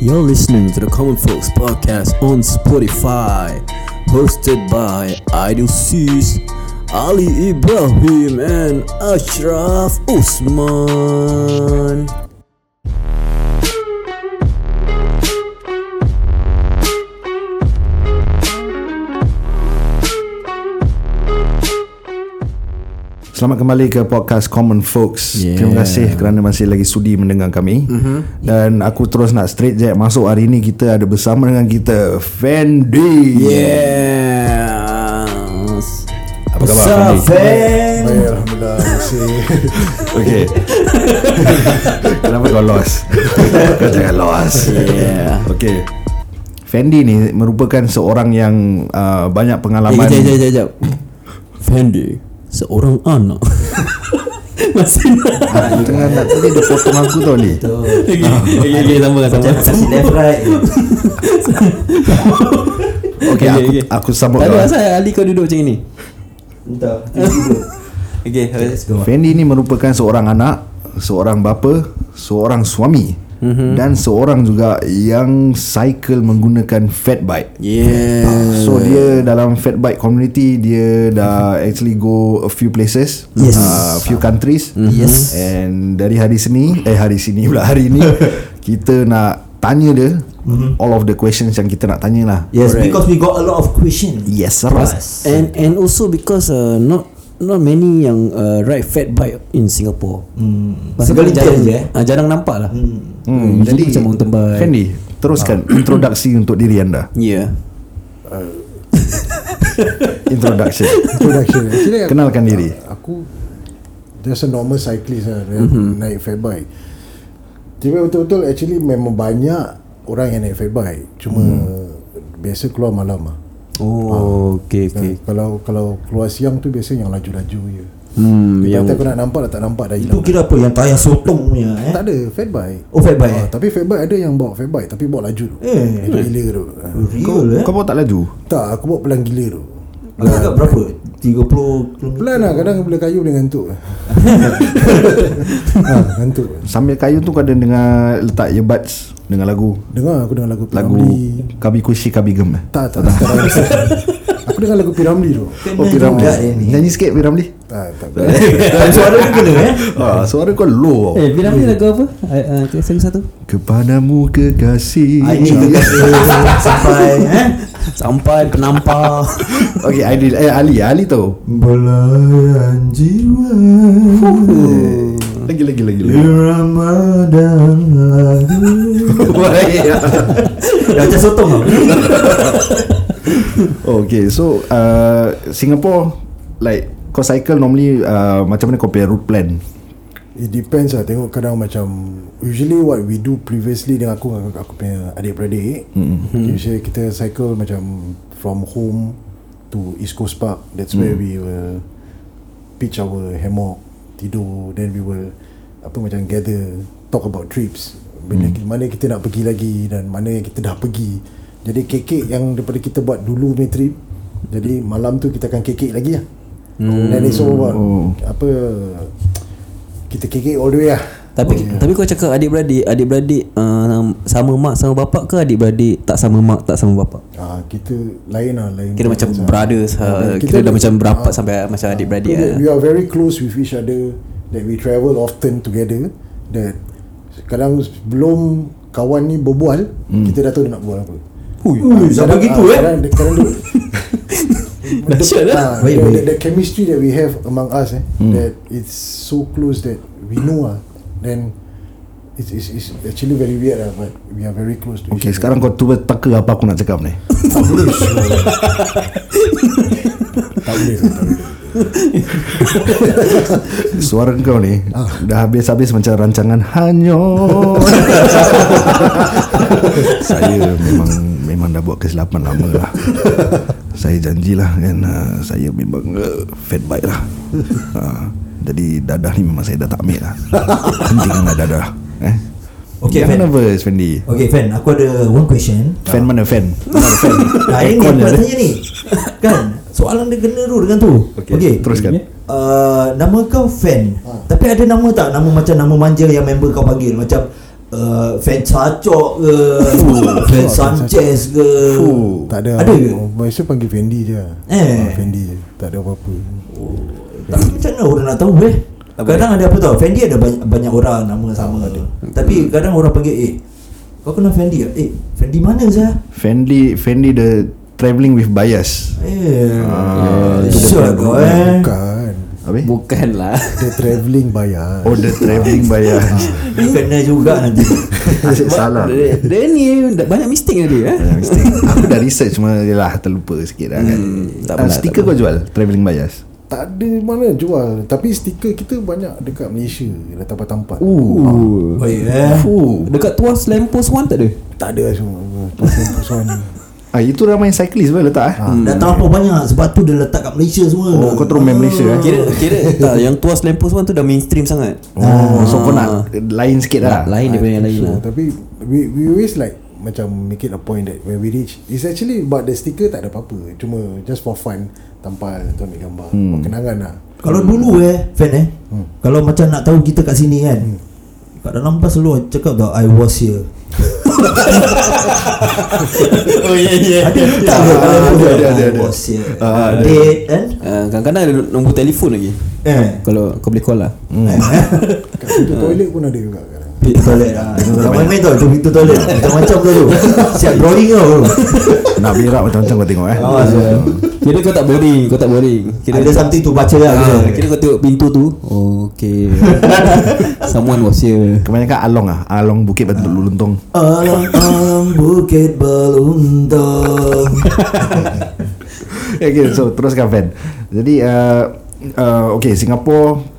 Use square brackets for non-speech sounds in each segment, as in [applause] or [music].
You're listening to the Common Folks podcast on Spotify, hosted by Idol Sis, Ali Ibrahim, and Ashraf Usman. Selamat kembali ke podcast Common Folks. Yeah. Terima kasih kerana masih lagi sudi mendengar kami. Mm-hmm. Dan aku terus nak straight je masuk hari ini kita ada bersama dengan kita Fendi. Yes. Apa khabar Fendi? Baik, Alhamdulillah masih [laughs] Okay. [laughs] Kenapa kau lost? [laughs] kau jangan lost. Yeah. Okay. Fendi ni merupakan seorang yang uh, banyak Eh, pengalaman. jap, jap, jap, jap. Fendi, seorang anak. [laughs] Masih nak. Ah, Tengah nak tadi dia potong aku tau ni. Okay, okay, okay, sambung, sambung. Kasih left right [laughs] Okay, aku okay. aku sambut Tak ada asal Ali kau duduk macam ni. Entah [laughs] Okay, let's go. Fendi ni merupakan seorang anak, seorang bapa, seorang suami mm-hmm. dan seorang juga yang cycle menggunakan fat bike. Yeah. So dia dalam fat bike community dia dah actually go a few places, Yes. uh, a few countries. Yes. And dari hari sini, eh hari sini pula hari ni [laughs] kita nak tanya dia mm-hmm. all of the questions yang kita nak tanya lah. Yes Correct. because we got a lot of questions Yes, sir. And and also because uh, not not many yang uh, ride fat bike in Singapore. hmm. Pasal Segelintir jarang, je eh ah, jarang nampak lah. hmm. Hmm, Jadi jadi macam mountain bike. Fendi, teruskan introduksi untuk diri anda. Yeah. [laughs] Introduction. introduction. Actually, aku- Kenalkan diri. Aku just a normal cyclist lah mm-hmm. naik fat bike. Tapi betul-betul actually memang banyak orang yang naik fat bike. Cuma mm. biasa keluar malam lah. Oh, okay, okay. Okay. Kalau kalau keluar siang tu biasa yang laju-laju je. Hmm, Yang yang aku nak nampak dah tak nampak dah Itu hilang. kira apa yang tayar sotong punya eh Tak ada fat bike. Oh fat bike Ah, eh tapi fat bike ada yang bawa fat bike tapi bawa laju tu. Eh. Itu gila tu. Real eh Kau bawa tak laju? Tak, aku bawa pelan gila tu. Aku kat berapa 30 km Pelan lah kadang bila kayu boleh ngantuk. ha, [laughs] ngantuk. Sambil kayu tu kau ada dengar letak earbuds dengan lagu Dengar aku dengar lagu lagu Piramli. Kabi Kushi Kabi Gem. eh? Tak, tak, tak. tak. aku dengar lagu Piramli tu. Oh Piramli. eh. Nyanyi sikit Piramli. Tak, tak. Suara dia kena eh Ah, suara kau low. Eh, ni lagu apa? Uh, uh, satu satu. Kepadamu kekasih. Ah, Ini kita kasi sampai eh Sampai penampak. Okay, Aidil eh Ali, Ali tahu. Belayan jiwa Lagi lagi lagi. Di lagi. Ramadan lalu Dah macam sotong tau okay, so uh, Singapore like kau cycle normally uh, macam mana kau punya route plan? It depends lah Tengok kadang macam Usually what we do previously Dengan aku Dengan aku punya adik-beradik mm-hmm. Usually kita cycle macam From home To East Coast Park That's mm. where we will Pitch our hammock Tidur Then we will Apa macam gather Talk about trips Bila, mm. Mana kita nak pergi lagi Dan mana yang kita dah pergi Jadi kekek yang Daripada kita buat dulu punya trip Jadi malam tu kita akan kekek lagi lah mm. Then it's all about Oh. Apa kita kekek all the way lah Tapi oh, tapi kau cakap adik-beradik, adik-beradik uh, sama mak sama bapak ke adik-beradik tak sama mak tak sama bapak? Ah kita lain lah lain. Kira macam lah. brothers uh, Kira dah macam berapat sampai macam adik-beradik we, lah. we are very close with each other that we travel often together that kadang sebelum kawan ni berbual hmm. kita dah tahu dia nak bual apa. Hui. Ui, Sampai gitu eh Kadang, kadang dia, [laughs] Dahsyat lah. ah, Baik, the, baik. the, the chemistry that we have among us eh, hmm. that it's so close that we know ah then it's, it's, it's actually very weird lah but we are very close to Okay, each other. sekarang kau cuba teka apa aku nak cakap ni. tak [laughs] boleh tak boleh tak boleh Suara kau ni dah habis-habis macam rancangan hanyut. [laughs] saya memang memang dah buat kesilapan lama lah. [laughs] saya janjilah kan uh, saya memang uh, fat bike lah. Uh, [laughs] jadi dadah ni memang saya dah tak ambil lah. Hentikanlah dadah. Eh? Okay, Jangan Fan. nervous Fendi. Okay Fan Aku ada one question Fan mana fan? Mana ada fan? [laughs] Nah ini aku nak tanya ni Kan Soalan dia kena tu dengan tu Okay, okay. teruskan. uh, Nama kau Fan Tapi ada nama tak Nama macam nama manja Yang member kau panggil Macam uh, Fan Sacok ke? Fan Sanchez ke? Tak ada. Ada ke? oh, Biasa panggil Fendi je. Eh. Ah, Fendi je Tak ada apa-apa. Tapi macam mana orang nak tahu eh? Kadang ada apa tau Fendi ada banyak, banyak orang nama sama Tapi kadang orang panggil Eh kau kenal Fendi tak? Eh Fendi mana saya? Fendi Fendi the travelling with bias. Eh. Ah, uh, itu dia Sure kau eh. Bukan Habis? Bukan lah The travelling bayar. Oh the travelling bias. Kena juga nanti. [laughs] Asyik salah. dia, dia ni dah banyak mistake dia eh? Banyak mistake. Aku dah research cuma Yelah terlupa sikit lah kan. Tak Ah, apalah, Stiker kau jual? Travelling bias? Tak ada mana jual. Tapi stiker kita banyak dekat Malaysia Dah tempat-tempat. Uh. Baik eh. Fuh. Dekat tuas lamppost one tak ada? Tak ada semua. Pasal-pasal ni Ah, itu ramai cyclist pun letak eh? Hmm. Dah terlampau banyak Sebab tu dia letak kat Malaysia semua. Oh kau terus main Malaysia eh? Kira kira tak yang tuas lamppost one tu dah mainstream sangat. Oh so kau nak Lain sikit lah. Lain daripada yang lain so, lah. Tapi we, we always like Macam make it a point that When we reach It's actually about the sticker Tak ada apa-apa. Cuma just for fun Tampal tu ambil gambar. Hmm. Kenangan lah. Kalau dulu eh Fan eh Kalau macam nak tahu kita kat sini kan Kat dalam bas selalu cakap tau I was here Oh ya ya Ada Ah, ke dalam ada, ada, ada, ada. Ah, ada. Date kan Uh, kadang-kadang ada nombor telefon lagi. Eh. Kalau kau boleh call lah. [laughs] Kat pintu toilet pun ada juga Pintu toilet lah. Kalau main-main tau tu pintu toilet? Macam-macam tu tu. Siap drawing tau Nak berak macam-macam kau tengok eh. Eh. Kira kau tak boring Kau tak boring. Kira Ada something tu baca lah Ah, kira. kau tengok pintu tu. Oh, Okay. [laughs] Someone was here. Kebanyakan Along ah. Along Bukit Batu Luntong Alang-alang bukit beluntang [laughs] okay, so teruskan Fan Jadi uh, uh, Okay Singapore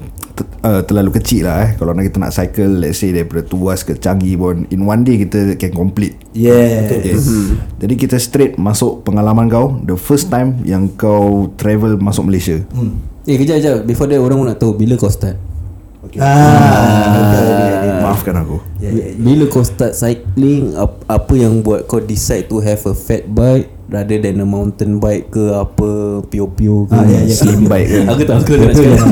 uh, Terlalu kecil lah eh. Kalau nak kita nak cycle Let's say daripada Tuas ke Changi pun In one day kita can complete. Yeah Yes. Jadi kita straight masuk pengalaman kau The first time yang kau travel masuk Malaysia. Eh kejap kejap. Before that orang nak tahu Bila kau start Ah, Maafkan aku. Yeah, yeah. Bila kau start cycling ap- Apa yang buat kau decide to have a fat bike Rather than a mountain bike ke Apa Pio-pio ke? Ah, ya, ya. Slim bike ke? Aku tahu aku nak Betul, cakap.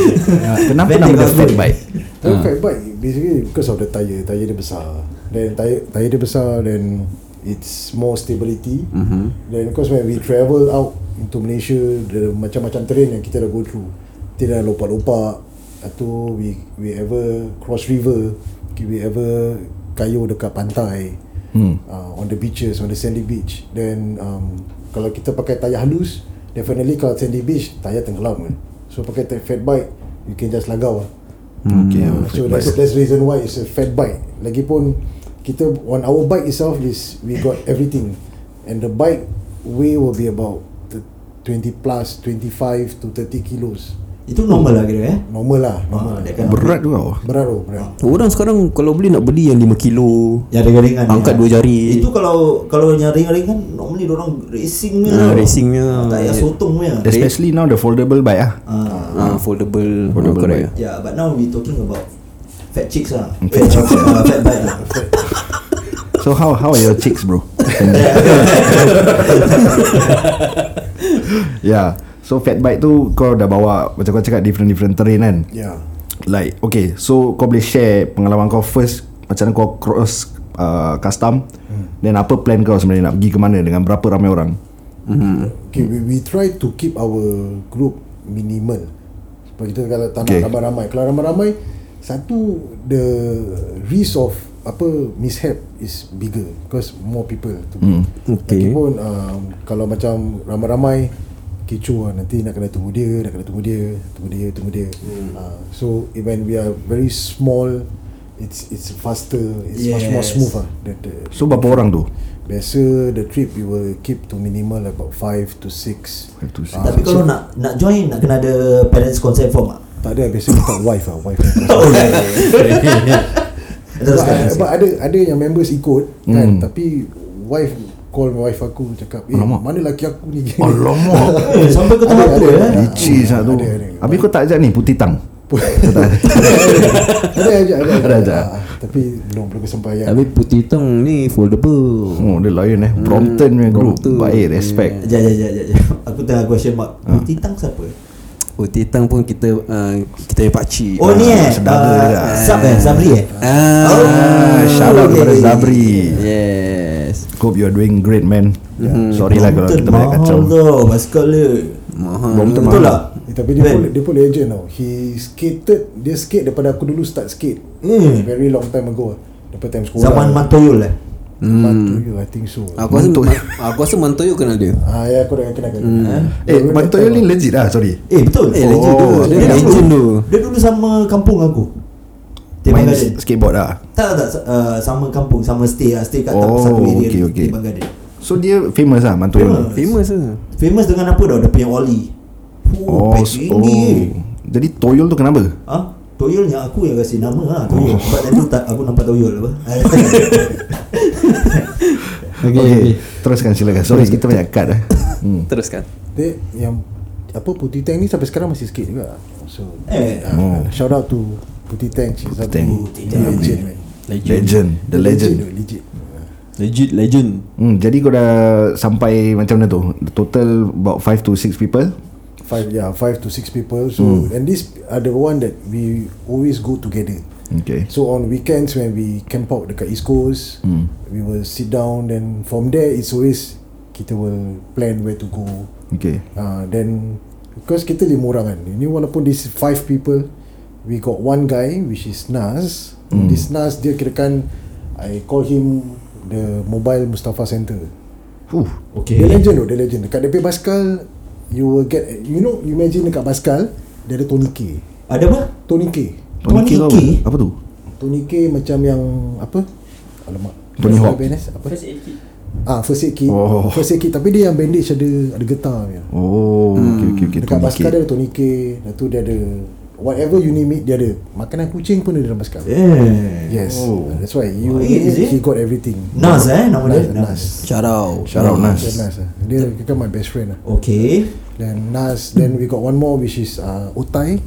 [laughs] ya. Kenapa nama dia fat bike? Tapi fat bike Basically because of the tyre Tyre dia besar. Then tyre, tyre dia besar Then It's more stability. Mm-hmm. Then because when we travel out Into Malaysia The macam-macam terrain Yang kita dah go through Kita dah lompat-lompat Atau we we ever Cross river okay, We ever Kayu dekat pantai Hmm. uh, On the beaches On the sandy beach Then um, Kalau kita pakai tayar halus Definitely kalau sandy beach Tayar tenggelam kan So pakai fat bike You can just lagau lah Okay Uh, so that's that's the reason why it's a fat bike. Lagipun kita on our bike itself is we got everything, and the bike weight will be about t- 20 plus 25 to 30 kilos. Itu normal lah kira eh Normal lah, normal. Ah, dia kan Berat juga Berat tu, berat. Orang sekarang Kalau beli nak beli yang 5 kilo Ya ada ringan Angkat dua jari. Itu kalau Kalau yang ringan-ringan kan Normally orang racing punya Ah, racing punya. Tak payah sotong punya Especially now the foldable bike ah. Ah, Ah, foldable Foldable correct. bike. Yeah but now we talking about Fat chicks lah [laughs] Fat chicks, uh, [laughs] Fat bike lah So how how are your chicks bro? [laughs] yeah. So fat bike tu kau dah bawa macam kau cakap different different terrain kan? Yeah. Like okay, so kau boleh share pengalaman kau first macam mana kau cross uh, custom hmm. then apa plan kau sebenarnya nak pergi ke mana dengan berapa ramai orang? Okay, we, we try to keep our group minimal. Sebab kita kalau tak nak ramai-ramai. Kalau ramai-ramai, satu the risk of apa mishap is bigger because more people to Hmm. Okay. Lagipun um, kalau macam ramai-ramai kecoh lah nanti nak kena tunggu dia, nak kena tunggu dia, tunggu dia, tunggu dia. Hmm. Uh, so when we are very small, it's it's faster, it's much more Yes. smooth lah. The, the, So berapa orang tu? Biasa the trip we will keep to minimal about 5 to 6 Five to six. Ah, Tapi kalau nak Nak join Nak kena ada Parents consent form tak Tak ada biasa kita [laughs] wife lah wife [laughs] Oh yeah Teruskan but, but ada ada yang members ikut Hmm. kan tapi wife call wife aku cakap eh Alamak. mana laki aku ni [laughs] Alamak. Eh, Sampai ke tahap Ada, tu ada, eh ada. Licin sangat tu. Ada, ada. Habis kau tak ajak ni putih tang. [laughs] ada aja ada Ada ajak. Ah, tapi belum belum kesampaian Tapi putih hitam ni foldable Oh, dia lain eh. Brompton punya group. Brompton. Baik, respect. Sekejap, sekejap, sekejap, sekejap. Aku tengah question mark Putih tang siapa? Putih Tang pun kita uh, Kita punya pakcik Oh ni eh uh. Sab eh Zabri eh Ah, Ah, shout out kepada Zabri. Yes Hope you're doing great man. Sorry lah kalau kita banyak kacau. Mahal tau Basikal dia. Mahal. Brompton Betul lah. Eh, tapi dia Ben. pun, dia pun legend tau. He skated Dia skate daripada aku dulu start skate. Hmm. Very long time ago. Daripada time sekolah. Zaman Mantoyol eh Mantoyo I think so. Aku rasa Aku rasa Mantoyo kenal dia. Ah ya aku dah kenal kan Eh, Mantoyo ni legit lah, sorry. Eh betul. Eh legend tu. Oh, Dia dia legend tu. Dia dulu sama kampung aku Main Garden skateboard lah. Tak tak uh, Sama kampung Sama stay lah Stay kat Oh, satu area okay, okay. Tembang Garden So dia famous lah Mantoyo ni. Famous lah Famous dengan apa tau Dia punya Oli Oh, Oh, oh. Jadi Toyol tu kenapa? Ah, Toyol yang aku yang kasih nama lah Toyol Sebab time tu tak, aku nampak Toyol apa [laughs] Okay, Okay, teruskan silakan. Sorry kita banyak cut lah. Hmm. Teruskan Dia yang Apa Putih Tank ni sampai sekarang masih skate juga So Eh. ah, Shout out to Putih Tank She's satu Tank. Putih Tank. Legend man Legend, the legend. tu, Legit Legit legend Hmm, jadi kau dah sampai macam mana tu? Total about 5 to 6 people. Five yeah Five to six people So Hmm. and this are the one that We always go together Okay. So on weekends when we camp out dekat East Coast, Hmm. we will sit down. Then from there it's always kita will plan where to go. Okay. Uh, then because kita lima orang kan. Ini walaupun this five people, we got one guy which is Nas. Hmm. This Nas dia kirakan I call him the mobile Mustafa Center. Fuh. Okay Dia legend tu, dia legend. Dekat DP basikal you will get you know you imagine dekat basikal dia ada Tony K. Ada apa? Tony K. Tony K Tony tu K? apa? Apa tu? Tony K macam yang apa? Alamak. Tony Hawk. BNS apa? Ah, first aid kit. Oh. First aid kit tapi dia yang bandage ada ada getah punya. Oh, okay, okay, okay. Dekat Tony basikal K. dia ada Tony K, lepas tu dia ada whatever you name it dia ada. Makanan kucing pun ada dalam basikal. Eh Yes. Oh. That's why you Oh, it? he got everything. Nas eh nama dia Nas. Shout out Shout out Nas. Nas. lah. Dia kan my best friend lah. Okay Then Nas Then we got one more Which is uh, Otai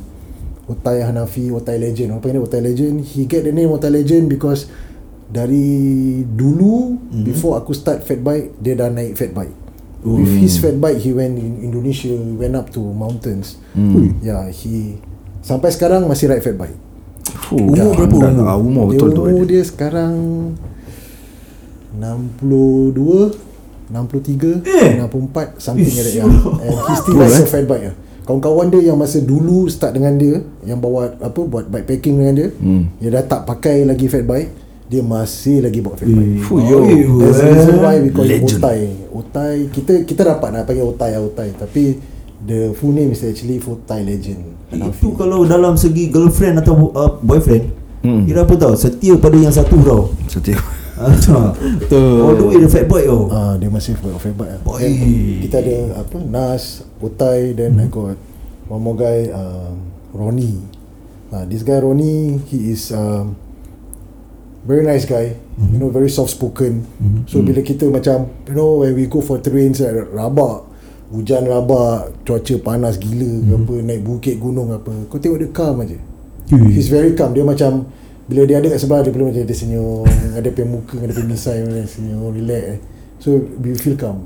Otai Hanafi Otai Legend Orang panggil dia Otai Legend He get the name Otai Legend Because Dari Dulu mm-hmm. Before aku start fat bike Dia dah naik fat bike With his fat bike He went in Indonesia Went up to mountains Hmm. Yeah he Sampai sekarang Masih ride fat bike Fuh, Umur berapa dah- umur? ah, Umur dia betul tu. umur dia sekarang 62 63 Eh. 64 Something like that yeah. And he still rides eh? a fat bike lah Kawan-kawan dia yang masa dulu start dengan dia Yang bawa apa Buat bike packing dengan dia Hmm. Dia dah tak pakai lagi fat bike Dia masih lagi bawa fat bike Fuh, yo. That's the reason why we call him. Otai Otai Kita kita dapat nak panggil Otai lah Otai Tapi The full name is actually Otai Legend Itu kalau dalam segi girlfriend atau uh, boyfriend Hmm. Kira apa tau Setia pada yang satu tau Setia. Ah, Betul All the way the fat boy tau Ah, dia masih buat fat bike lah. Boy. Then Kita ada apa Nas, Utai, then I got one more guy um, Ronnie. Ah, this guy Ronnie, he is um, very nice guy. You know, very soft spoken. So bila kita macam you know when we go for trains like, rabak, hujan rabak, cuaca panas gila ke apa, naik bukit gunung apa, kau tengok dia calm aja. He's very calm. Dia macam bila dia ada kat sebelah dia boleh macam dia senyum, [laughs] ada punya muka, ada punya misai dia senyum, relax. So we feel calm.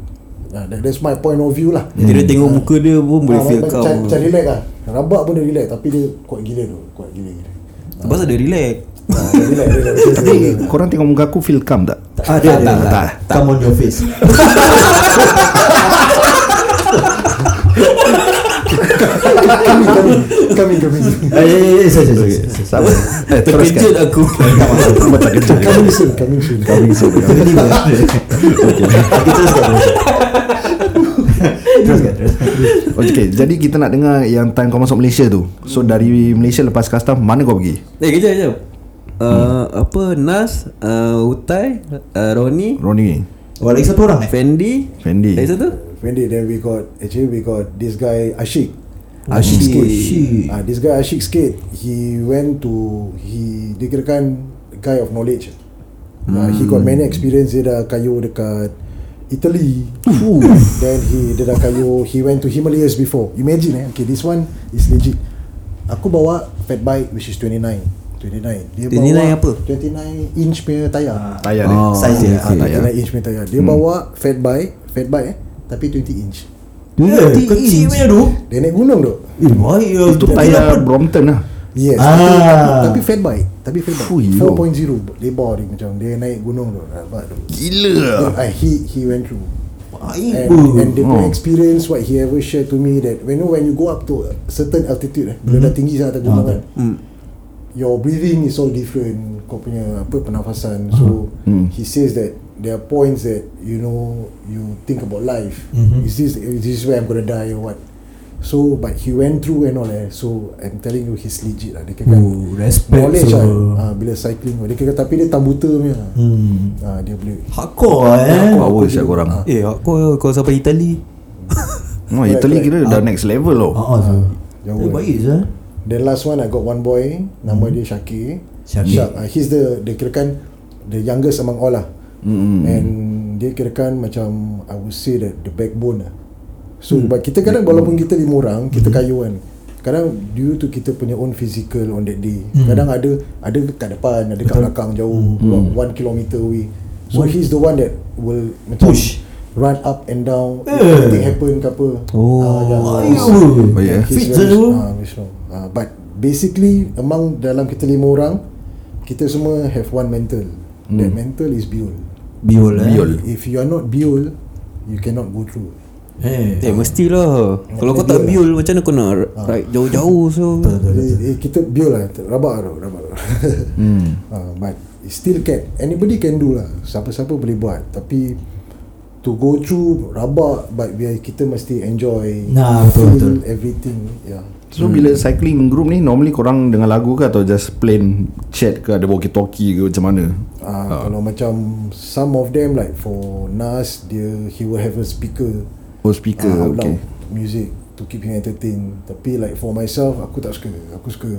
Nah, that, that's my point of view lah. Dia tengok muka dia pun boleh Ah, feel macam, calm macam relax lah Rabak pun dia relax Tapi dia kuat gila tu Kuat gila gila Pasal dia relax ah, Dia relax relax [laughs] Tapi korang tengok muka aku feel calm tak? Ah, dia, tak, tak, Come on your face [laughs] Kami kami Eh, eh, eh, sorry. Sabar. Eh, Terkejut [laughs] teruskan. aku Aku tak kejut. Kami soon Kami soon Kami soon. Okey, teruskan Teruskan Teruskan Okay, jadi kita nak dengar yang time kau masuk Malaysia tu. So dari Malaysia lepas custom mana kau pergi? Eh kejap kejap uh, Apa Nas uh, Utai uh, Roni Ronnie, Oh lagi satu orang eh Fendi Fendi. Lagi satu Fendi then we got Actually we got This guy Ashik Ashik. Ashik. Ah, This guy Ashik skate He went to He Dia kira kan Guy of knowledge. Ah, He got many experience. Dia dah kayu dekat Italy. Then he Dia dah kayu He went to Himalayas before. Imagine eh? Okay this one Is legit. Aku bawa Fat bike Which is 29 29 Dia 29 bawa apa? 29 inch punya tayar Tayar dia. Oh, Size dia. Ah, Ah, tayar. 29 inch punya tayar Dia bawa fat bike Fat bike eh? Tapi 20 inch Eh, kecil punya tu. Dia naik gunung tu Eh, baik ya. Itu tayar Brompton lah. Yes Ah. tapi, tapi fat bike Tapi fat bike Fuh, 4.0 Lebar dia macam Dia naik gunung tu tu Gila. Uh, he he went through. Baik. and, and the Oh. experience what he ever shared to me that when you when you go up to a certain altitude eh, bila dah tinggi sangat atas gunung Ah, kan your breathing is all different. Kau punya apa pernafasan. So Hmm. he says that there are points that you know you think about life Mhm. is this is this where I'm gonna die or what so but he went through and all eh so I'm telling you he's legit lah dia kira Oh, respect, knowledge so. lah ah, bila cycling dia kira tapi dia tak buta punya Hmm. ah, dia boleh Hardcore lah eh. Aku awal siap korang Eh aku kau sampai Itali [laughs] Oh Italy kira dah next level loh Ah, ah, so. jauh Eh, lah. baik je. The last one I got one boy Nama dia Syakir Syakir. Syak, uh, He's the Dia kirakan The youngest among all lah Mm-mm. And Dia kirakan macam I would say that The backbone lah So but kita kadang Walaupun kita lima orang Kita kayu kan Kadang due to kita punya own physical on that day Kadang ada Ada kat depan Ada kat belakang jauh One kilometer away So he's the one that Will macam Push. Run up and down Eh. If anything happen ke apa Oh, Ah, yeah. Oh, yeah. Fit je tu. ah. Ah, but basically among dalam kita lima orang kita semua have one mental. That mental is biol. Biol eh. Biol. If you are not biol, you cannot go through. Eh. Eh mestilah Kalau kau tak biol Macam mana kau nak Ride jauh-jauh [laughs] so Eh, eh, kita biol lah, rabak tu, rabak tu. [laughs] Hmm. Ah, but still can. Anybody can do lah. Siapa-siapa boleh buat. Tapi to go through rabak but we kita mesti enjoy Nah, betul, feel betul. everything yeah So bila cycling group ni Normally korang dengan lagu ke Atau just plain chat ke? Ada walkie-talkie ke Macam mana? Uh, Kalau macam Some of them like For Nas Dia He will have a speaker. Oh speaker uh, Okay. Music To keep him entertained. Tapi like for myself Aku tak suka. Aku suka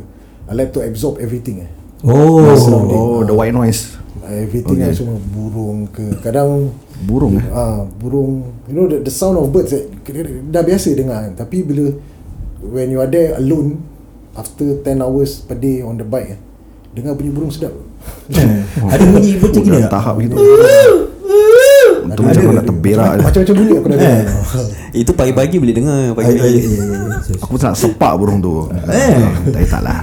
I like to absorb everything eh. Oh. Oh the white noise. Everything Okay. semua Burung ke. Kadang Burung? eh ah burung You know the, the sound of birds eh, Dah biasa dengar kan. Tapi bila When you are there alone After 10 hours per day On the bike eh, Dengar bunyi burung sedap. [laughs] Ada bunyi macam Oh, gini tahap gitu. Untuk macam kau nak terberak. Macam-macam bunyi aku dah dengar. [laughs] Itu pagi-pagi boleh dengar Pagi-pagi ay, ay, ay. Aku pun nak sepak burung tu. Eh. [laughs] Tak tak lah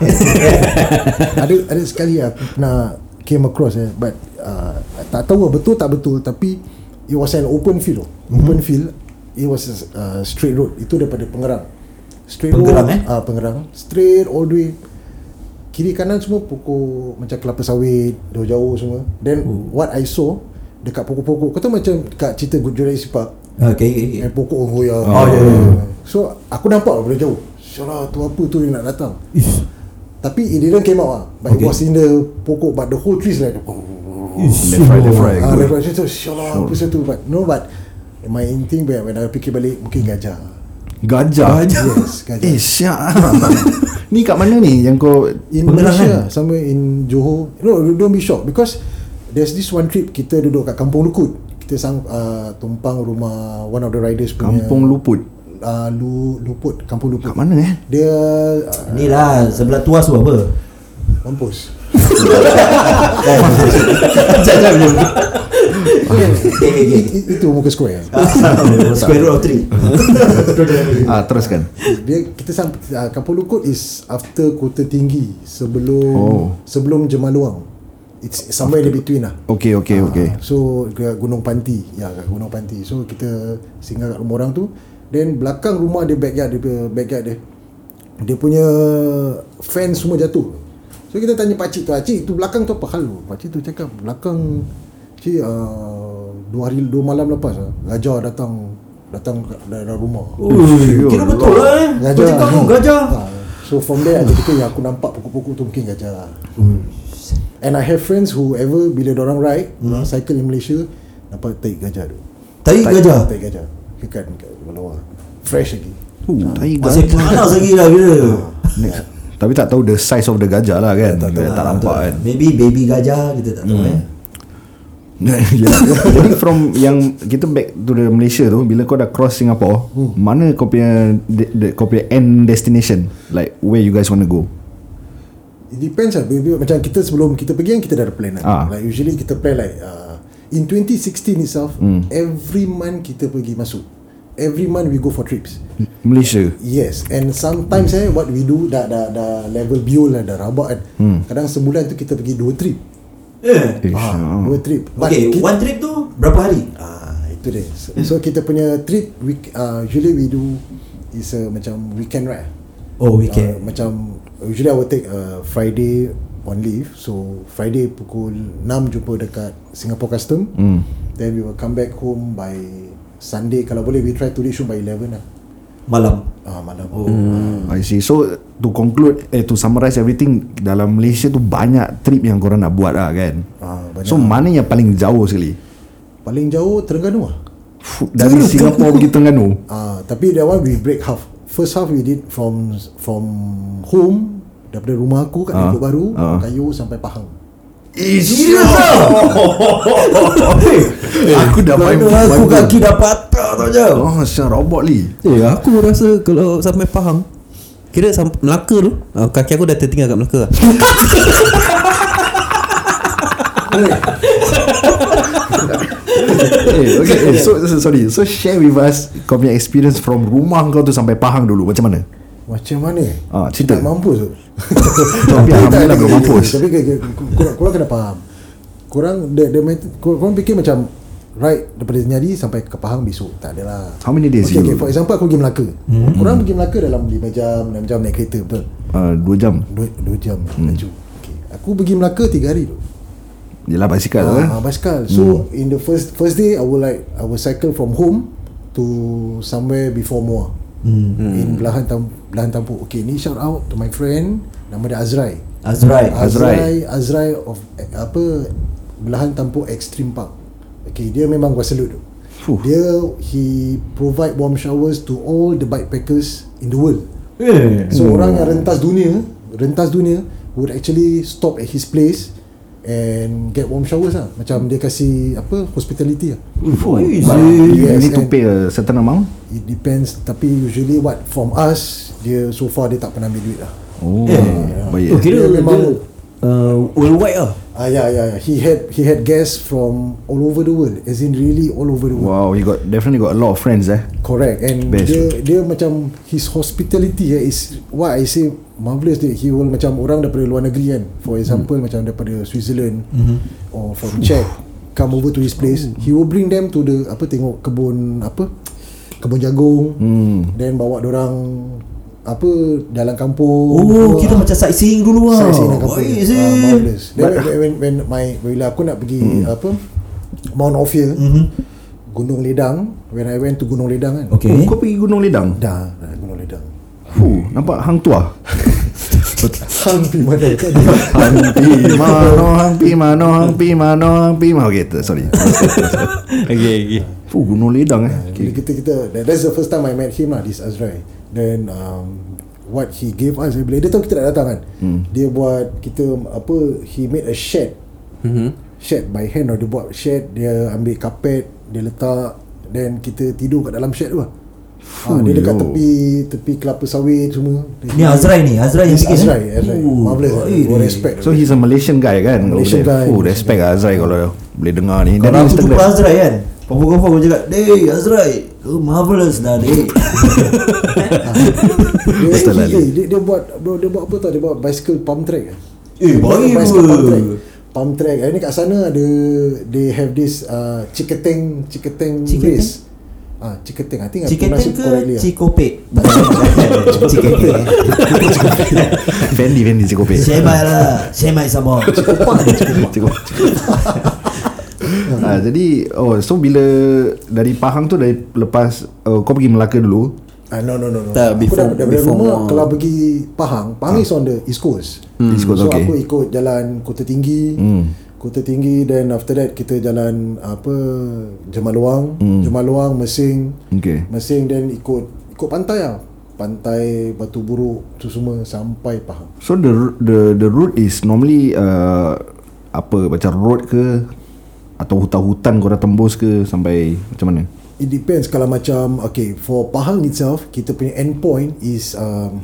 ada ada sekali aku pernah came across eh but uh, tak tahu lah betul tak betul tapi it was an open field mm-hmm. open field it was a uh, straight road. Itu daripada Pengerang straight Pengerang, road eh? ah Pengerang straight all the way. Kiri kanan semua pokok macam kelapa sawit jauh-jauh semua. Then what I saw dekat pokok-pokok kau tahu macam dekat cerita Good Jurassic Park Okay, okay, okay. yang pokok goyang. Oh, ya, ya, ya. so aku nampak lah dari jauh. Syarah tu apa tu yang nak datang? Ish. tapi it didn't came out lah. But Okay. it was in the pokok But the whole tree is like Left right left right. Ah, left right. Tu Syallah apa satu But no but My instinct when, when I fikir balik Mungkin gajah Gajah. Yes [laughs] gajah. Eh syak [laughs] Ni kat mana ni? Yang kau In Pengerang Malaysia Somewhere in Johor? No don't be shocked Because There's this one trip Kita duduk kat Kampung Lukut. Kita sang uh, Tumpang rumah One of the riders punya Kampung Luput? Uh, Lu, Luput. Kampung Luput. Kat mana eh? Dia uh, Ni lah sebelah tuas tu apa? Mampus Jangan belum. Okay, okay, okay. I- Itu muka square [laughs] Square root of three. [laughs] Ah teruskan Dia kita sam uh, Kampung Lukut is after Kota Tinggi sebelum Oh. sebelum Jemaluang. It's somewhere in between lah. Okay okay okay Ah, so Gunung Panti. Ya kat Gunung Panti. So kita singgah kat rumah orang tu. Then belakang rumah dia backyard dia backyard dia. Dia punya fence semua jatuh. So kita tanya pakcik tu, "Pakcik, tu belakang tu apa hal tu?" Pakcik tu cakap, "Belakang cik uh, dua hari dua malam lepas ah, gajah datang datang dalam rumah." Ui, Kira betul lah eh. Kau cakap tu gajah. Ha. So from there ada kita yang aku nampak pokok-pokok tu mungkin gajah. And I have friends who ever bila orang ride, hmm. cycle in Malaysia dapat taik gajah tu. Tai gajah. Taik gajah. Dekat kat bawah. Fresh lagi. Uh, tai Masih gajah panas lagi lah kira. Next. Tapi tak tahu the size of the gajah lah kan Tak, tak, tak nampak kan Maybe baby gajah kita tak tahu eh. [laughs] Yelah. Jadi from yang kita back to the Malaysia tu bila kau dah cross Singapore Hmm. mana kau punya de, de, kau punya end destination like where you guys want to go It depends lah. Maybe, macam kita sebelum kita pergi kan kita dah ada plan kan. Ah. Like usually kita plan like uh, in 2016 itself, Hmm. every month kita pergi masuk. every month we go for trips. Malaysia Yes, and sometimes eh what we do dah dah dah level biol lah dah rabak kan. Hmm. Kadang sebulan tu kita pergi dua trip. Eh. Eh, Ah, dua trip. But Okay, kita, one trip tu berapa hari? ah itu dia. So, so kita punya trip week uh, usually we do is a macam weekend right. Oh, Uh, weekend. macam usually I will take uh, Friday on leave. So Friday pukul 6 jumpa dekat Singapore Custom. Hmm. Then we will come back home by Sunday kalau boleh we try to reach home by 11 lah. Malam. Ah malam. Oh. I see So to conclude Eh to summarize everything Dalam Malaysia tu Banyak trip yang korang nak buat lah kan Ah, banyak. So mana yang paling jauh sekali Paling jauh Terengganu lah. Fuh, Dari Singapore pergi Terengganu [laughs] Ah, tapi that one we break half. First half we did from from home daripada rumah aku kat Ah, Lingkod Baru, ah. Kayu sampai Pahang. [laughs] Eh Serius lah Aku dah main aku kaki dah patah tau jauh Oh siapa robot li Eh aku rasa Kalau sampai Pahang Kira sampai Melaka tu uh, Kaki aku dah tertinggal kat Melaka. [laughs] Eh, okay, eh, so, so, sorry. So share with us Kau punya experience From rumah kau tu Sampai Pahang dulu. Macam mana Macam mana? Ah, cerita. Tak mampus [laughs] tu. Tapi Alhamdulillah belum mampus. Tapi korang, korang kena faham. Korang the method, korang, fikir macam right daripada Senyadi sampai ke Pahang besok. Tak adalah. How many days okay, you- okay, for example aku pergi Melaka. Hmm. Korang pergi Melaka dalam 5 jam, 6 jam naik kereta betul? uh, Dua jam 2, 2 jam hmm. laju. Okay. Aku pergi Melaka 3 hari tu. Yelah basikal lah kan Ah, basikal. So in the first first day I will like I will cycle from home to somewhere before Muar. Hmm. In Belahan Tam Belahan Tampuk. Okay, ni shout out to my friend nama dia Azrai. Azrai Azrai Azrai of eh, apa Belahan Tampuk Extreme Park. Okay, dia memang gua salute tu. Fuh. Dia he provide warm showers to all the bikepackers in the world. Eh So orang yang rentas dunia, rentas dunia would actually stop at his place and get warm showers lah. Macam dia kasih apa hospitality lah. But yes, You need to pay a certain amount It depends tapi usually what from us dia so far dia tak pernah ambil duit lah. Oh Eh. Baik Oh kira Dia dia memang- uh, Worldwide lah Ah ya ya ya. He had he had guests from all over the world. As in really all over the world. Wow you got Definitely got a lot of friends eh Correct and Best. dia dia macam his hospitality eh, is what I say marvelous dia. He will macam orang daripada luar negeri kan. For example macam daripada Switzerland or from Czech come over to his place. He will bring them to the apa tengok kebun apa kebun jagung. Hmm. Then bawa orang apa dalam kampung. Oh kita macam sightseeing dulu lah saya sini kampung. Oi, Ah, marvelous. Then when, when, when my bila aku nak pergi apa Mount Ophir, Gunung Ledang. When I went to Gunung Ledang kan. Okay oh, Kau pergi Gunung Ledang Dah, dah Gunung Ledang. Fuh, Nampak hang tua [laughs] Hang pi mana [laughs] kan? Hang pi mano Hang pi mano Hang pi mano Hang pi mano Okay tu, sorry [laughs] Okay okay Fuh Gunung Ledang eh Bila kita kita that- that's the first time I met him lah this Azrai. Then um, what he gave us bila dia tahu kita nak datang kan. Hmm. Dia buat kita apa he made a shed. mm-hmm. Shed by hand or dia buat shed dia ambil kapet dia letak then kita tidur kat dalam shed tu lah. Ha, dia dekat yo. tepi tepi kelapa sawit semua. Ni Azrai ni Azrai yang Yes, bikin Azrai, eh? Azrai. Oh, Marvelous. respect. So he's a Malaysian guy kan Malaysian guy, Malaysian respect. Azrai Kalau boleh dengar ni Kalau aku Instagram. jumpa Azrai kan Confirm-confirm aku cakap Dey Azrai Kau marvelous dah Dey. [laughs] Dia, dia, dia, dia, buat bro, dia buat apa tau? Dia buat bicycle pump track Eh, Dia buat baik bicycle apa? pump track. Pump track. Hari ni kat sana ada they have this uh, Ciketeng Ciketeng Ciketeng? race. Ah Ciketeng I think pronounce it ke correctly. Cikopek [laughs] Ciketeng [laughs] Fendi Fendi Cikope Semai lah. Semai sama Ha, jadi oh so bila dari Pahang tu dari lepas uh, kau pergi Melaka dulu ah, no no no, no. Tak, aku before- dah, daripada before rumah more. kalau pergi Pahang Pahang is on the east coast East Coast, so okay. aku ikut jalan Kota Tinggi Hmm. Kota Tinggi then after that kita jalan apa Jemaluang Hmm. Jemaluang Mesing okay Mesing then ikut ikut pantai lah pantai Batu Buruk tu semua sampai Pahang so the the the route is normally uh, apa macam road ke atau hutan-hutan kau dah tembus ke sampai macam mana? It depends kalau macam okay for Pahang itself kita punya end point is um,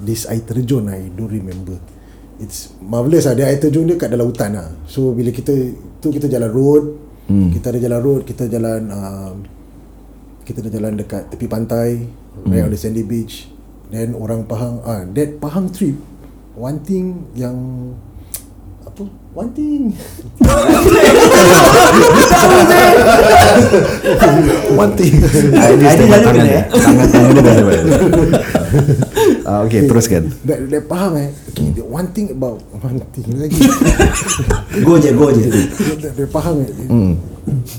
this air terjun. I don't remember. It's marvelous lah. Dia air terjun dia kat dalam hutan lah. So bila kita tu kita jalan road hmm. kita ada jalan road kita jalan um, Kita dah jalan dekat tepi pantai Right on the sandy beach. Then orang Pahang ah That Pahang trip One thing yang Apa? One thing. One thing. Ah, Ini tangan kena, dia. Eh? Tangan tangan dia dah sebab Ah, Okay. teruskan. That, that Pahang eh? Okay, the One thing about One thing lagi. [laughs] Go je go je. That, that Pahang eh? Hmm.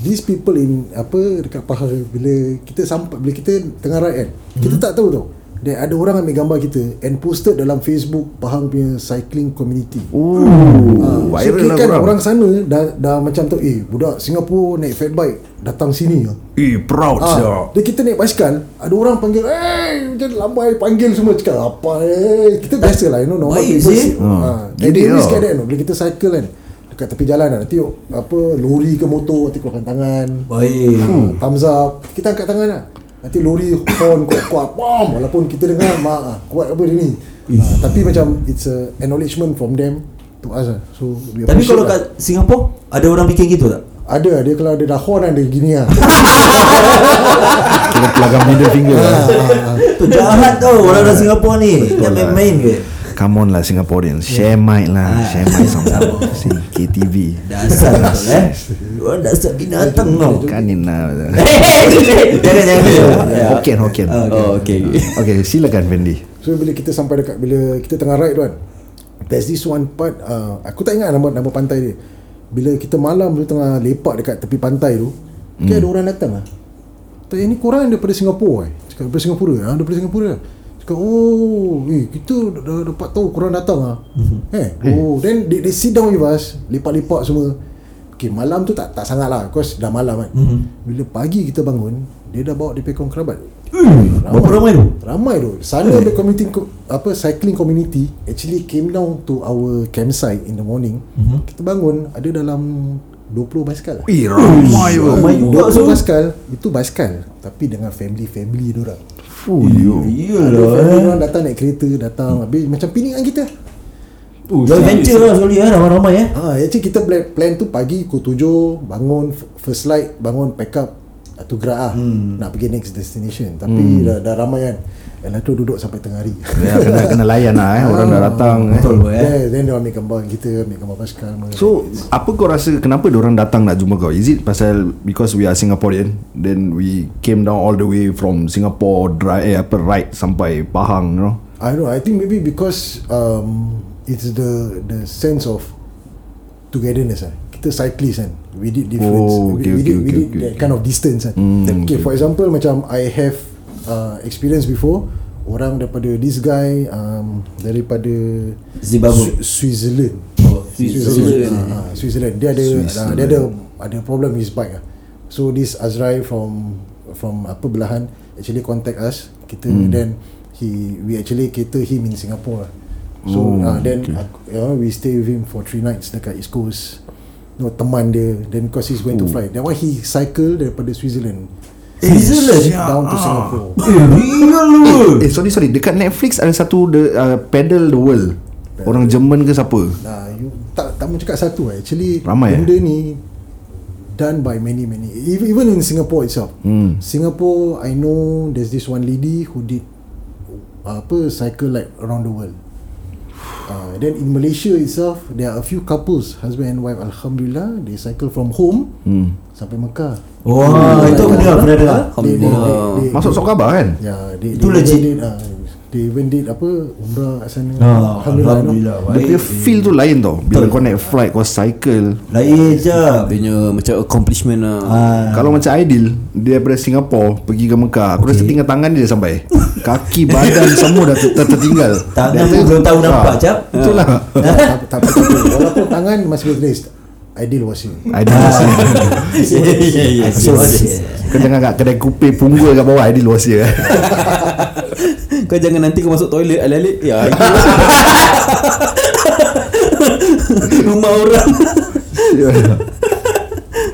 These people in Apa Dekat Pahang Bila kita sampai Bila kita tengah ride kan? Kita tak tahu tau That ada orang ambil gambar kita And posted dalam Facebook Pahang punya cycling community. Ooh, Ah, viral so, lah kan korang. orang sana dah, dah macam tu Eh budak Singapura naik fat bike Datang sini lah Eh proud sia dia kita naik basikal Ada orang panggil Eh macam lambai Panggil semua cakap Apa eh Kita biasa lah You know normal Baik, people. See- ah, Jadi lah. risk that no? Bila kita cycle kan Dekat tepi jalan lah Nanti apa Lori ke motor Nanti keluarkan tangan. Baik. Hmm, Thumbs up. Kita angkat tangan lah Nanti lori horn [coughs] kuat-kuat Bam Walaupun kita dengar Mak ah, kuat apa dia ni? Ah, Tapi macam It's a acknowledgement from them To us lah So we Tapi kalau lah. kat Singapore Ada orang bikin gitu tak? Ada dia kalau ada dah horn Ada gini lah Kena pelagam middle finger lah Tu jahat tau Orang-orang Singapore ni. Jangan main-main ke Come on lah Singaporeans Share mic lah Ah. Share mic sama. [laughs] Si KTV Dasar betul eh? [laughs] Orang dasar binatang tau Kanin lah Jangan jangan Ya. Hokkien Hokkien. Oh okay, okay. Okay silakan Fendi. So bila kita sampai dekat Bila kita tengah ride tu kan There's this one part uh, Aku tak ingat nama nama pantai dia. Bila kita malam tu tengah lepak dekat tepi pantai tu hmm. Kan ada orang datang lah Tak ni korang daripada Singapura eh? Cakap daripada Singapura ha? Daripada Singapura Cakap oh eh, Kita dah dapat tahu korang datang lah eh, Oh Then they, they sit down with us Lepak-lepak semua. Okay malam tu tak tak sangat lah Because dah malam kan. Bila pagi kita bangun Dia dah bawa dia pekong kerabat. Berapa ramai tu? Ramai tu. Sana ada community co- Apa cycling community Actually came down to our campsite In the morning. Mm-hmm. Kita bangun Ada dalam 20 basikal lah. Eh ramai Ramai juga 20 tu. basikal Itu basikal Tapi dengan family-family diorang Fuh Ada Iyalah family eh. diorang datang naik kereta Datang Habis macam piningan kita. Joint venture lah sekali eh Ramai-ramai eh. Ha, Actually kita plan, plan tu Pagi pukul 7 Bangun First light Bangun pack up Tu gerak lah. Hmm. Nak pergi next destination. Tapi hmm. dah, dah ramai kan Yalah tu duduk sampai tengah hari Ya kena kena layan lah eh Orang dah datang eh. Betul eh Then, then dia ambil gambar kita Ambil gambar semua. So apa kau rasa Kenapa orang datang nak jumpa kau Is it pasal Because we are Singaporean Then we came down all the way From Singapore Drive eh, apa Ride sampai Pahang you know I don't know. I think maybe because um, it's the the sense of togetherness. Ah, kita cyclist kan. We did difference. Oh, okay, we, we okay, did, we okay, did okay, that okay. kind of distance kan. Mm, okay, for example, macam I have uh, experience before. Orang daripada this guy um, daripada Zimbabwe. Swi- Switzerland. Oh, Switzerland. Ah, ah, Switzerland. Dia ada uh, dia ada ada problem with his bike ah. So this Azrai from from apa belahan actually contact us. Kita Hmm. then he we actually cater him in Singapore. lah. So Oh, uh, then okay. uh, you know, we stay with him for three nights dekat East Coast. No teman dia then because he's going to fly. That why he cycle daripada Switzerland Switzerland down to Singapore. Eh real lu Eh sorry sorry Dekat Netflix ada satu the, uh, Pedal the World Orang Jerman ke siapa Nah, you tak tak mau cakap satu eh. Actually Ramai, benda ni done by many many even, even in Singapore itself. Hmm. Singapore I know there's this one lady who did uh, apa cycle like around the world. Uh, then in Malaysia itself there are a few couples husband and wife alhamdulillah they cycle from home hmm. sampai Mekah. Wah itu aku dengar pernah dengar They, they, they, they, Masuk sok khabar kan Ya, they, Itu they legit. Even did, uh, they even did apa? Umrah kat sana. Ah, alhamdulillah. Alhamdulillah Dia punya feel tu lain tau. Bila kau naik flight Kau cycle. Lain je. Dia punya macam accomplishment lah Ah. Kalau macam Aidil Dia daripada Singapore Pergi ke Mekah Aku rasa tinggal tangan dia sampai. Kaki badan [laughs] semua dah ter- ter- tertinggal. Tangan pun belum tahu Ah, nampak cap Betul lah tak, tak, tak, tak, tak, walaupun tangan masih boleh Ideal was you Aidil masih Ya ya So, Kau jangan kat kedai kuping Punggul kat bawah luas dia [laughs] Kau jangan nanti kau masuk toilet Alih-alih Ya [laughs] [laughs] Rumah orang.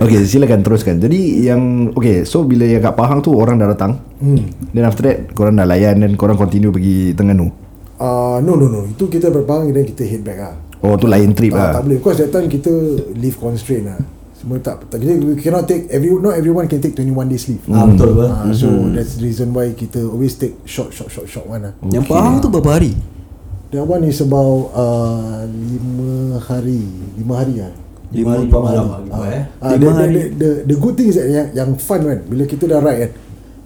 Okay silakan teruskan. Jadi yang Okay so bila yang kat Pahang tu Orang dah datang. Hmm. Then after that Korang dah layan Dan korang continue pergi Terengganu? Uh, No no no. Itu kita berpang Dan kita head back lah Oh tu lain trip tak, lah tak boleh Because that time kita Leave constraint lah Semua tak, tak jadi we cannot take every not everyone can take 21 days leave. Ah, betul apa? Ah, so that's the reason why kita always take short short short short one lah. Yang Pahang tu berapa hari? That one is about uh, lima hari, lima hari lah. Lima hari empat malam lah gitu eh. Ah, the, Lima the, hari. the, the, the good thing is that yang, yang fun kan Bila kita dah ride kan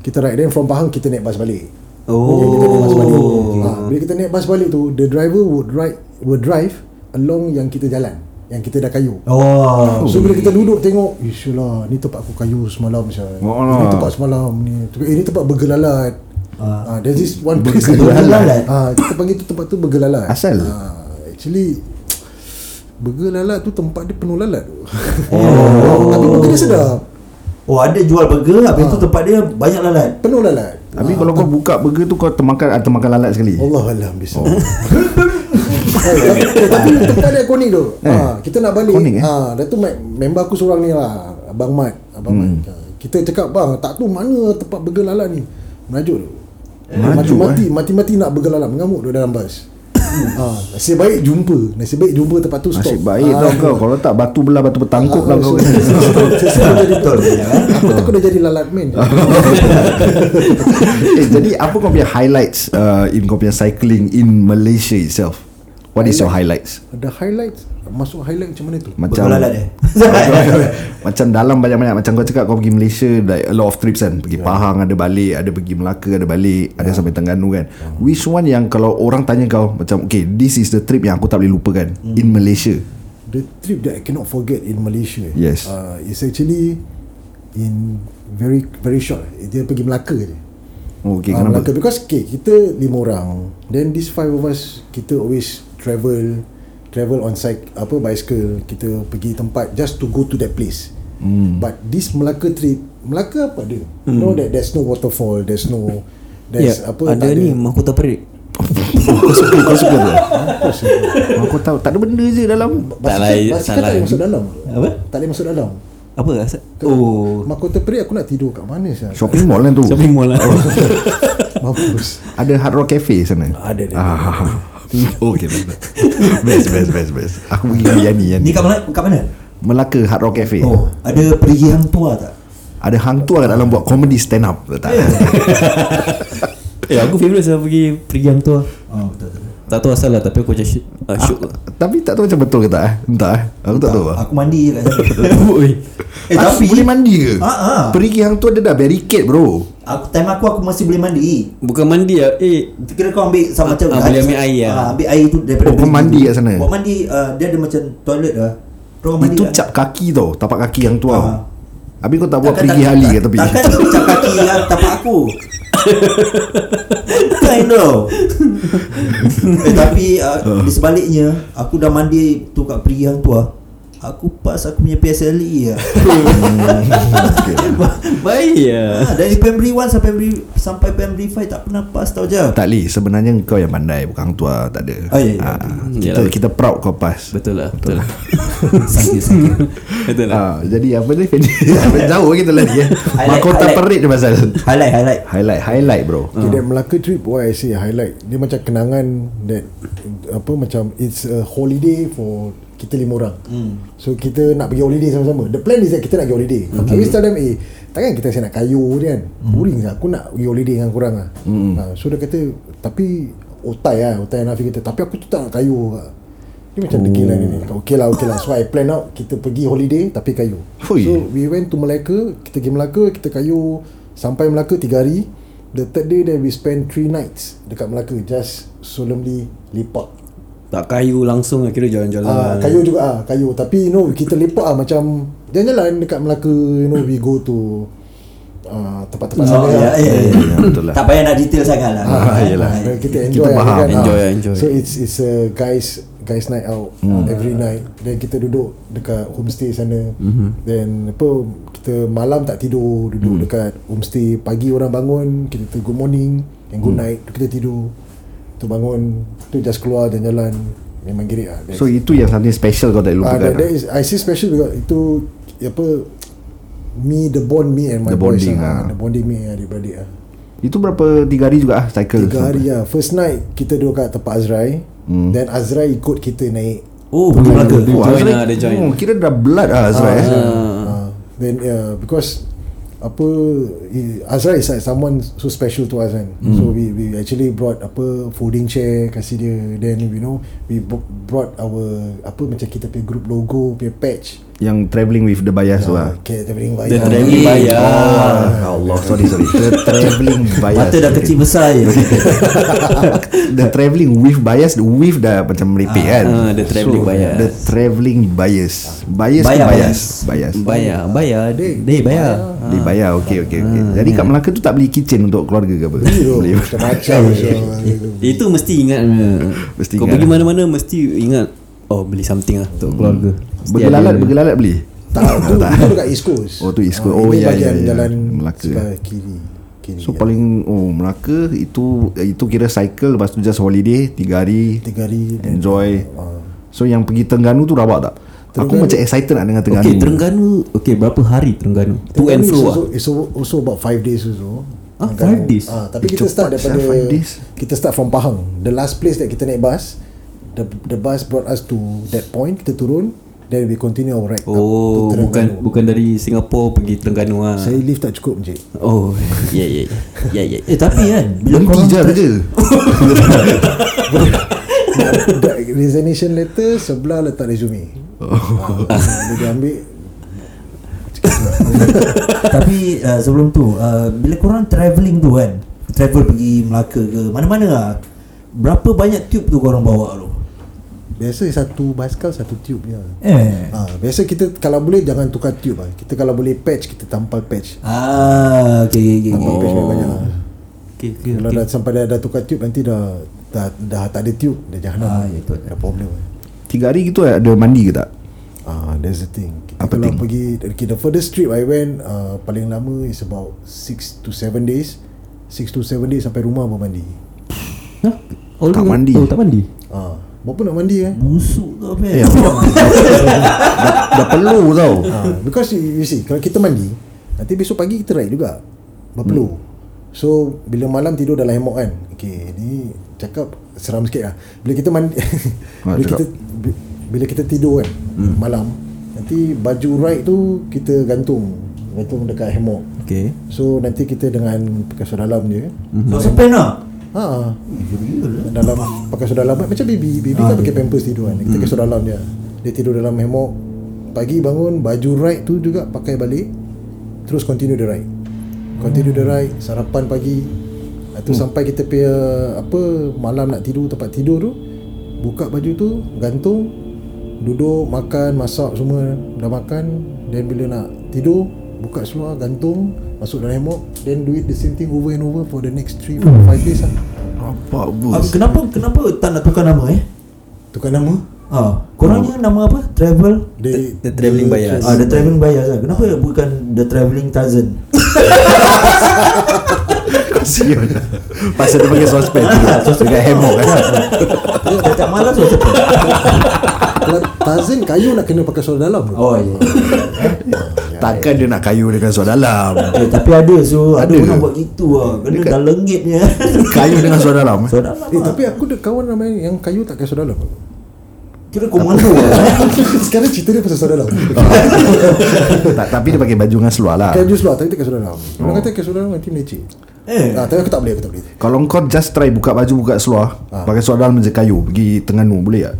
Kita ride Then from Pahang kita naik bus balik Oh. Okay, kita naik bus balik ah, Bila kita naik bus balik tu The driver would ride Would drive Along yang kita jalan Yang kita dah kayu Oh. So bila kita duduk tengok Ish lah Ni tempat aku kayu semalam sial. Oh, Ni lah. tempat semalam ni Eh ni tempat burger lalat ah. There's this one place Burger lalat? ah, Kita panggil tu tempat tu burger lalat Asal? ah, Actually Burger lalat tu tempat dia penuh lalat tu oh. [laughs] Tapi burger dia sedap Oh ada jual burger Habis tu tempat dia Banyak lalat Penuh lalat Habis kalau kau buka burger tu kau termakan ah, termakan lalat sekali. Allah Alam bisa oh. [laughs] eh, Tapi tempat dia konik tu. Eh. ha, Kita nak balik. Konik, eh? ha, Dah tu member aku seorang ni lah Abang Mat. Abang Hmm. Mat. Ha, Kita cakap bang Tak tu mana tempat burger ni. Merajuk tu. Merajuk, Mati-mati Mati-mati nak burger Mengamuk tu dalam bas. Ha, [coughs] Nasib baik jumpa. Nasib baik jumpa tempat tu stop. Nasib baik tau Ah, kau. Kalau tak batu belah batu bertangkup lah kau. Betul. Aku takut dah jadi lalat man. [laughs] Eh, Jadi apa kau punya highlights uh, In kau punya cycling In Malaysia itself What is your highlights. Ada highlights Masuk highlight macam mana tu? Macam [laughs] Macam dalam banyak-banyak. Macam kau cakap kau pergi Malaysia Like a lot of trips kan. Pergi Pahang ada balik Ada pergi Melaka ada balik Ada sampai Terengganu kan. Which one yang Kalau orang tanya kau Macam okay This is the trip yang aku tak boleh lupakan In Malaysia? The trip that I cannot forget in Malaysia. Yes. uh, Is actually In Very very short. Dia pergi Melaka je. Oh, okay, Ah, kenapa? Melaka Because okay, kita lima orang. Then these five of us Kita always travel Travel on side Apa bicycle Kita pergi tempat Just to go to that place. Hmm. But this Melaka trip Melaka apa dia? You know that there's no waterfall There's no There's Ya, apa ada ni mahkota perik. kau suka Kau suka tu Aku tahu Tak ada benda je dalam. Tak lah, tak boleh masuk dalam. Apa? Tak boleh masuk dalam. Apa asal? Oh, Mahkota Perik aku nak tidur kat mana sah? Shopping mall kan tu? Shopping mall lah. [laughs] Mampus. Ada Hard Rock Cafe sana? Ada dia. Ah. Okay [laughs] Best best best best Aku pergi dengan Yani Yani Ni kat mana? Kat mana? Melaka Hard Rock Cafe Oh Ada perigi hang tua tak? Ada hang tua kat dalam buat comedy stand up Tak [laughs] eh, aku favourite saya pergi pergi yang tu. lah. Oh betul betul Tak tahu asal lah tapi aku macam syuk. Uh, syuk lah. Tapi tak tahu macam betul ke tak eh Entah eh Aku tak tahu lah Aku mandi je kat sana Oi. Eh Aku tapi boleh mandi ke? Ah, ah. Perigi hang tu ada dah barricade bro Aku time aku aku masih boleh mandi Bukan mandi lah. Eh, Kira kau ambil sama macam Ah, boleh ambil air lah. ah, Ambil air tu daripada Oh, mandi kat sana? Buat mandi uh, Dia ada macam toilet lah Kau mandi Itu cap kaki tau Tapak kaki yang tua Ah. Habis kau tak buat pergi hali ke tepi Takkan kau cap kaki yang tapak aku Kind of [laughs] eh, Tapi uh, Di sebaliknya Aku dah mandi Tu kat perigi hang tu ah. Aku pas aku punya PSLE lah [laughs] baik ya. ah, Dari primary 1 sampai primary, sampai primary 5 Tak pernah pas tau je Tak li Sebenarnya kau yang pandai Bukan hang tua Tak ada Oh, ya, ya. Ah, kita, Yalah. kita proud kau pas Betul lah. Betul lah. [laughs] Sakit sakit Betul lah. Ah, jadi apa ni [laughs] Jauh kita lagi ya. Highlight, Mahkota highlight. perit dia pasal Highlight highlight Highlight Highlight bro Okay, that Melaka trip Why I say highlight Dia macam kenangan That Apa macam It's a holiday for Kita lima orang. Hmm. So kita nak pergi holiday sama-sama. The plan is that Kita nak pergi holiday. Okay. I always tell them Eh Takkan kita saya nak kayu ni kan. Boring lah Aku nak pergi holiday dengan korang lah. Ha, So dia kata Tapi Otai lah. Otai yang Nafi kata Tapi aku tu tak nak kayu. Lah Dia macam degil lah ni. Ni. Okay lah okay lah. So I plan out Kita pergi holiday Tapi kayu. Hui. So we went to Melaka. Kita pergi Melaka Kita kayu. Sampai Melaka 3 hari. The third day then we spend 3 nights Dekat Melaka. Just solemnly lepak Tak kayu langsung lah kira jalan-jalan. Ah, kayu juga ah, kayu. Tapi you know kita lepak ah macam jalan-jalan dekat Melaka, you know we go to ah, tempat-tempat Oh, sana. ya, lah. ya, ya. Ya, [laughs] betul lah Tak payah nak detail sangat lah Ah, yelah. ah, kita Kita enjoy faham. kan. Enjoy, Ah. enjoy. So it's it's a guys guys night out Hmm. every night. Then kita duduk dekat homestay sana. Mhm. Then apa kita malam tak tidur, Hmm. duduk dekat homestay. Pagi orang bangun, kita tu good morning and good Hmm. night. Kita tidur. Tu bangun, tu just keluar jalan-jalan. Memang gerik ah. So itu yang something special kau tak Ah, lupakan that, that is I see special because itu apa me the bond me and my The boys bonding, ah. ah. the bonding me and adik-beradik ah. Itu berapa Tiga hari juga ah Cycle Tiga hari lah First night Kita duduk kat tempat Azrai Hmm. Then Azrai ikut kita naik Oh pergi Melaka Dia Oh, join Azrai- lah, dia join. Oh, kira dah blood lah Azrai eh. uh, then yeah because apa Azra is like someone so special to us kan Hmm. so we we actually brought apa folding chair kasih dia. Then you know we brought our apa macam kita punya group logo punya patch Yang travelling with the bias tu lah uh, traveling The bayar travelling bayar Oh Allah sorry sorry. The [laughs] travelling bias. Mata dah Okay. kecil besar je. The travelling with bias The with dah macam meripik kan? ah, the travelling bias. The travelling bias. Bias ke Bayar, bias? Bias. Bayar Bayar Dia, dia bayar Dia bayar okay okay, okay. Jadi kat Melaka tu tak beli kitchen Untuk keluarga ke apa? [laughs] Boleh. macam-macam [laughs] so, Itu mesti ingat. Mesti Kau ingat. pergi mana-mana Mesti ingat Oh beli something lah Untuk keluarga. Mesti Bergelalat Bergelalat beli tak [laughs] tu, tu dekat East Coast Oh, tu East Coast. Ah, Oh, ya, bahagian ya, ya. jalan Melaka. sebelah kiri kiri So ya. paling Oh Melaka Itu Itu kira cycle Lepas tu just holiday Tiga hari tiga hari then, Enjoy ah. So yang pergi Terengganu tu rabak tak? Aku Terengganu- macam excited nak dengar Terengganu Okay Terengganu Okay berapa hari Terengganu To and Terengganu fro lah also, it's also- also about 5 days also Ah, Terengganu. five days? ah, Tapi Eh, kita start daripada days. Kita start from Pahang The last place that kita naik bus The, the bus brought us to that point Kita turun Then we continue our ride up Oh to bukan bukan dari Singapura pergi Terengganu lah. Saya lift tak cukup Encik. Oh [laughs] ya ya ya. Ya. Eh tapi kan [laughs] Bila Berhenti korang je. [laughs] Resignation letter Sebelah letak resume. Oh. Bila dia ambil Tapi uh, sebelum tu uh, Bila korang travelling tu kan Travel pergi Melaka ke Mana-mana lah Berapa banyak tube tu korang bawa tu Biasa satu basikal Satu tube je Eh ha, Biasa kita Kalau boleh jangan tukar tube lah. Kita kalau boleh patch Kita tampal patch Ah, okay, okay, Tampal okay. patch banyak-banyak lah. Okay okay. Kalau dah sampai dah, dah tukar tube Nanti dah Dah, dah tak ada tube Dah jahanam Ah, ah, ya. Dah problem Tiga hari gitu ada mandi ke tak? Ah, that's the thing. Kita Apa kalau thing? pergi okay, the furthest trip I went uh, paling lama is about 6 to 7 days. 6 to 7 days sampai rumah baru mandi. Hah? Oh, Tak mandi. Oh tak mandi. Ah, berapa nak mandi eh? Busuk tu apa Eh, [laughs] dah, dah, dah perlu tau Ah, because you, you see kalau kita mandi nanti besok pagi kita ride juga. Berpeluh. So bila malam tidur dalam hammock kan. Okay, ni cakap seram sikit lah. Bila kita mandi Ah, [laughs] bila cakap. kita bi- bila kita tidur kan hmm. malam nanti baju ride tu kita gantung gantung dekat hammock. Okay. So nanti kita dengan pakai dalam dia. So sampai nak Ha. Dalam pakai seluar dalam macam baby. Baby kan pakai pampers tidur kan. Kita pakai seluar dalam dia. Dia tidur dalam hammock. Pagi bangun baju ride tu juga pakai balik. Terus continue the ride. Continue the ride, sarapan pagi. Itu hmm. sampai kita punya apa malam nak tidur tempat tidur tu buka baju tu gantung duduk makan masak semua dah makan then bila nak tidur buka seluar gantung masuk dalam hammock then do it the same thing over and over for the next 3 4 5 days lah Apa ah, bos Kenapa Kenapa tak nak tukar nama eh tukar nama Ah, korangnya nama apa? Travel the, The travelling bias. Ah, the travelling bias lah. Kenapa bukan the travelling Tarzan? Kasihan Pasal dia pakai suspend Dekat hammock kan Setiap malam tu siapa? kalau Tarzan kayu nak kena pakai seluar dalam Oh ya. [laughs] Takkan dia nak [laughs] [laughs] kayu dengan suara dalam Eh, tapi ada so ada, Ada orang buat gitu lah. Kena Dekat- dah lengitnya. Kayu dengan suara dalam eh? so dalam eh, lah. tapi aku ada kawan ramai yang kayu tak pakai seluar dalam Kira komando lah. [laughs] sekarang cerita dia pasal seluar dalam tak, Tapi dia pakai baju dengan seluar lah Kayu seluar tapi tak pakai seluar dalam orang kata pakai seluar dalam nanti meleceh Eh. ah, tapi aku tak boleh aku tak boleh Kalau kau just try buka baju buka seluar Pakai seluar dalam je kayu Pergi Terengganu boleh tak?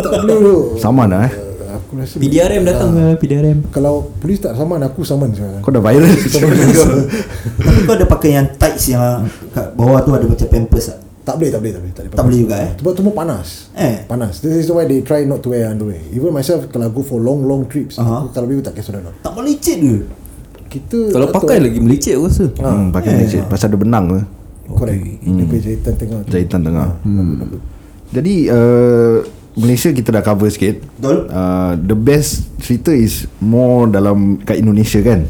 tak boleh tu Sama lah eh aku rasa PDRM datang ke PDRM. kalau polis tak saman aku saman sekarang [laughs] Kau dah viral Tapi kau ada pakai yang tights yang kat bawah tu ada macam pampers tak? tak boleh tak boleh tak boleh tak boleh, Tak boleh juga eh? sebab semua panas Eh. panas this is why they try not to wear underwear even myself kalau go for long long trips Aha. aku kalau boleh tak seluar dalam Tak boleh lecet ke? kita Kalau pakai tahu. lagi melicit aku rasa. hmm, Pakai lecet Pasal ada benang ke correct dia punya jahitan tengah tu. Jahitan tengah hmm. Jadi uh, Malaysia kita dah cover sikit Betul. uh, The best cerita is More dalam Kat Indonesia kan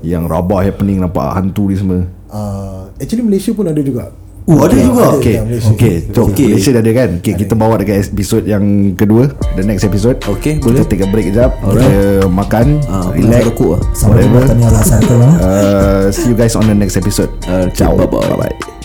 Yang rabah happening Nampak hantu ni semua Ah, actually Malaysia pun ada juga Oh ada juga. Okay, Malaysia. okay, so Okay. Malaysia dah ada kan okay, Kita bawa dekat episod yang kedua The next episode Okay, Kita boleh. take a break kejap Kita makan Ah, Relax lah. Sama Whatever tanya alasan kau lah. uh, See you guys on the next episode Okay, Ciao. Bye-bye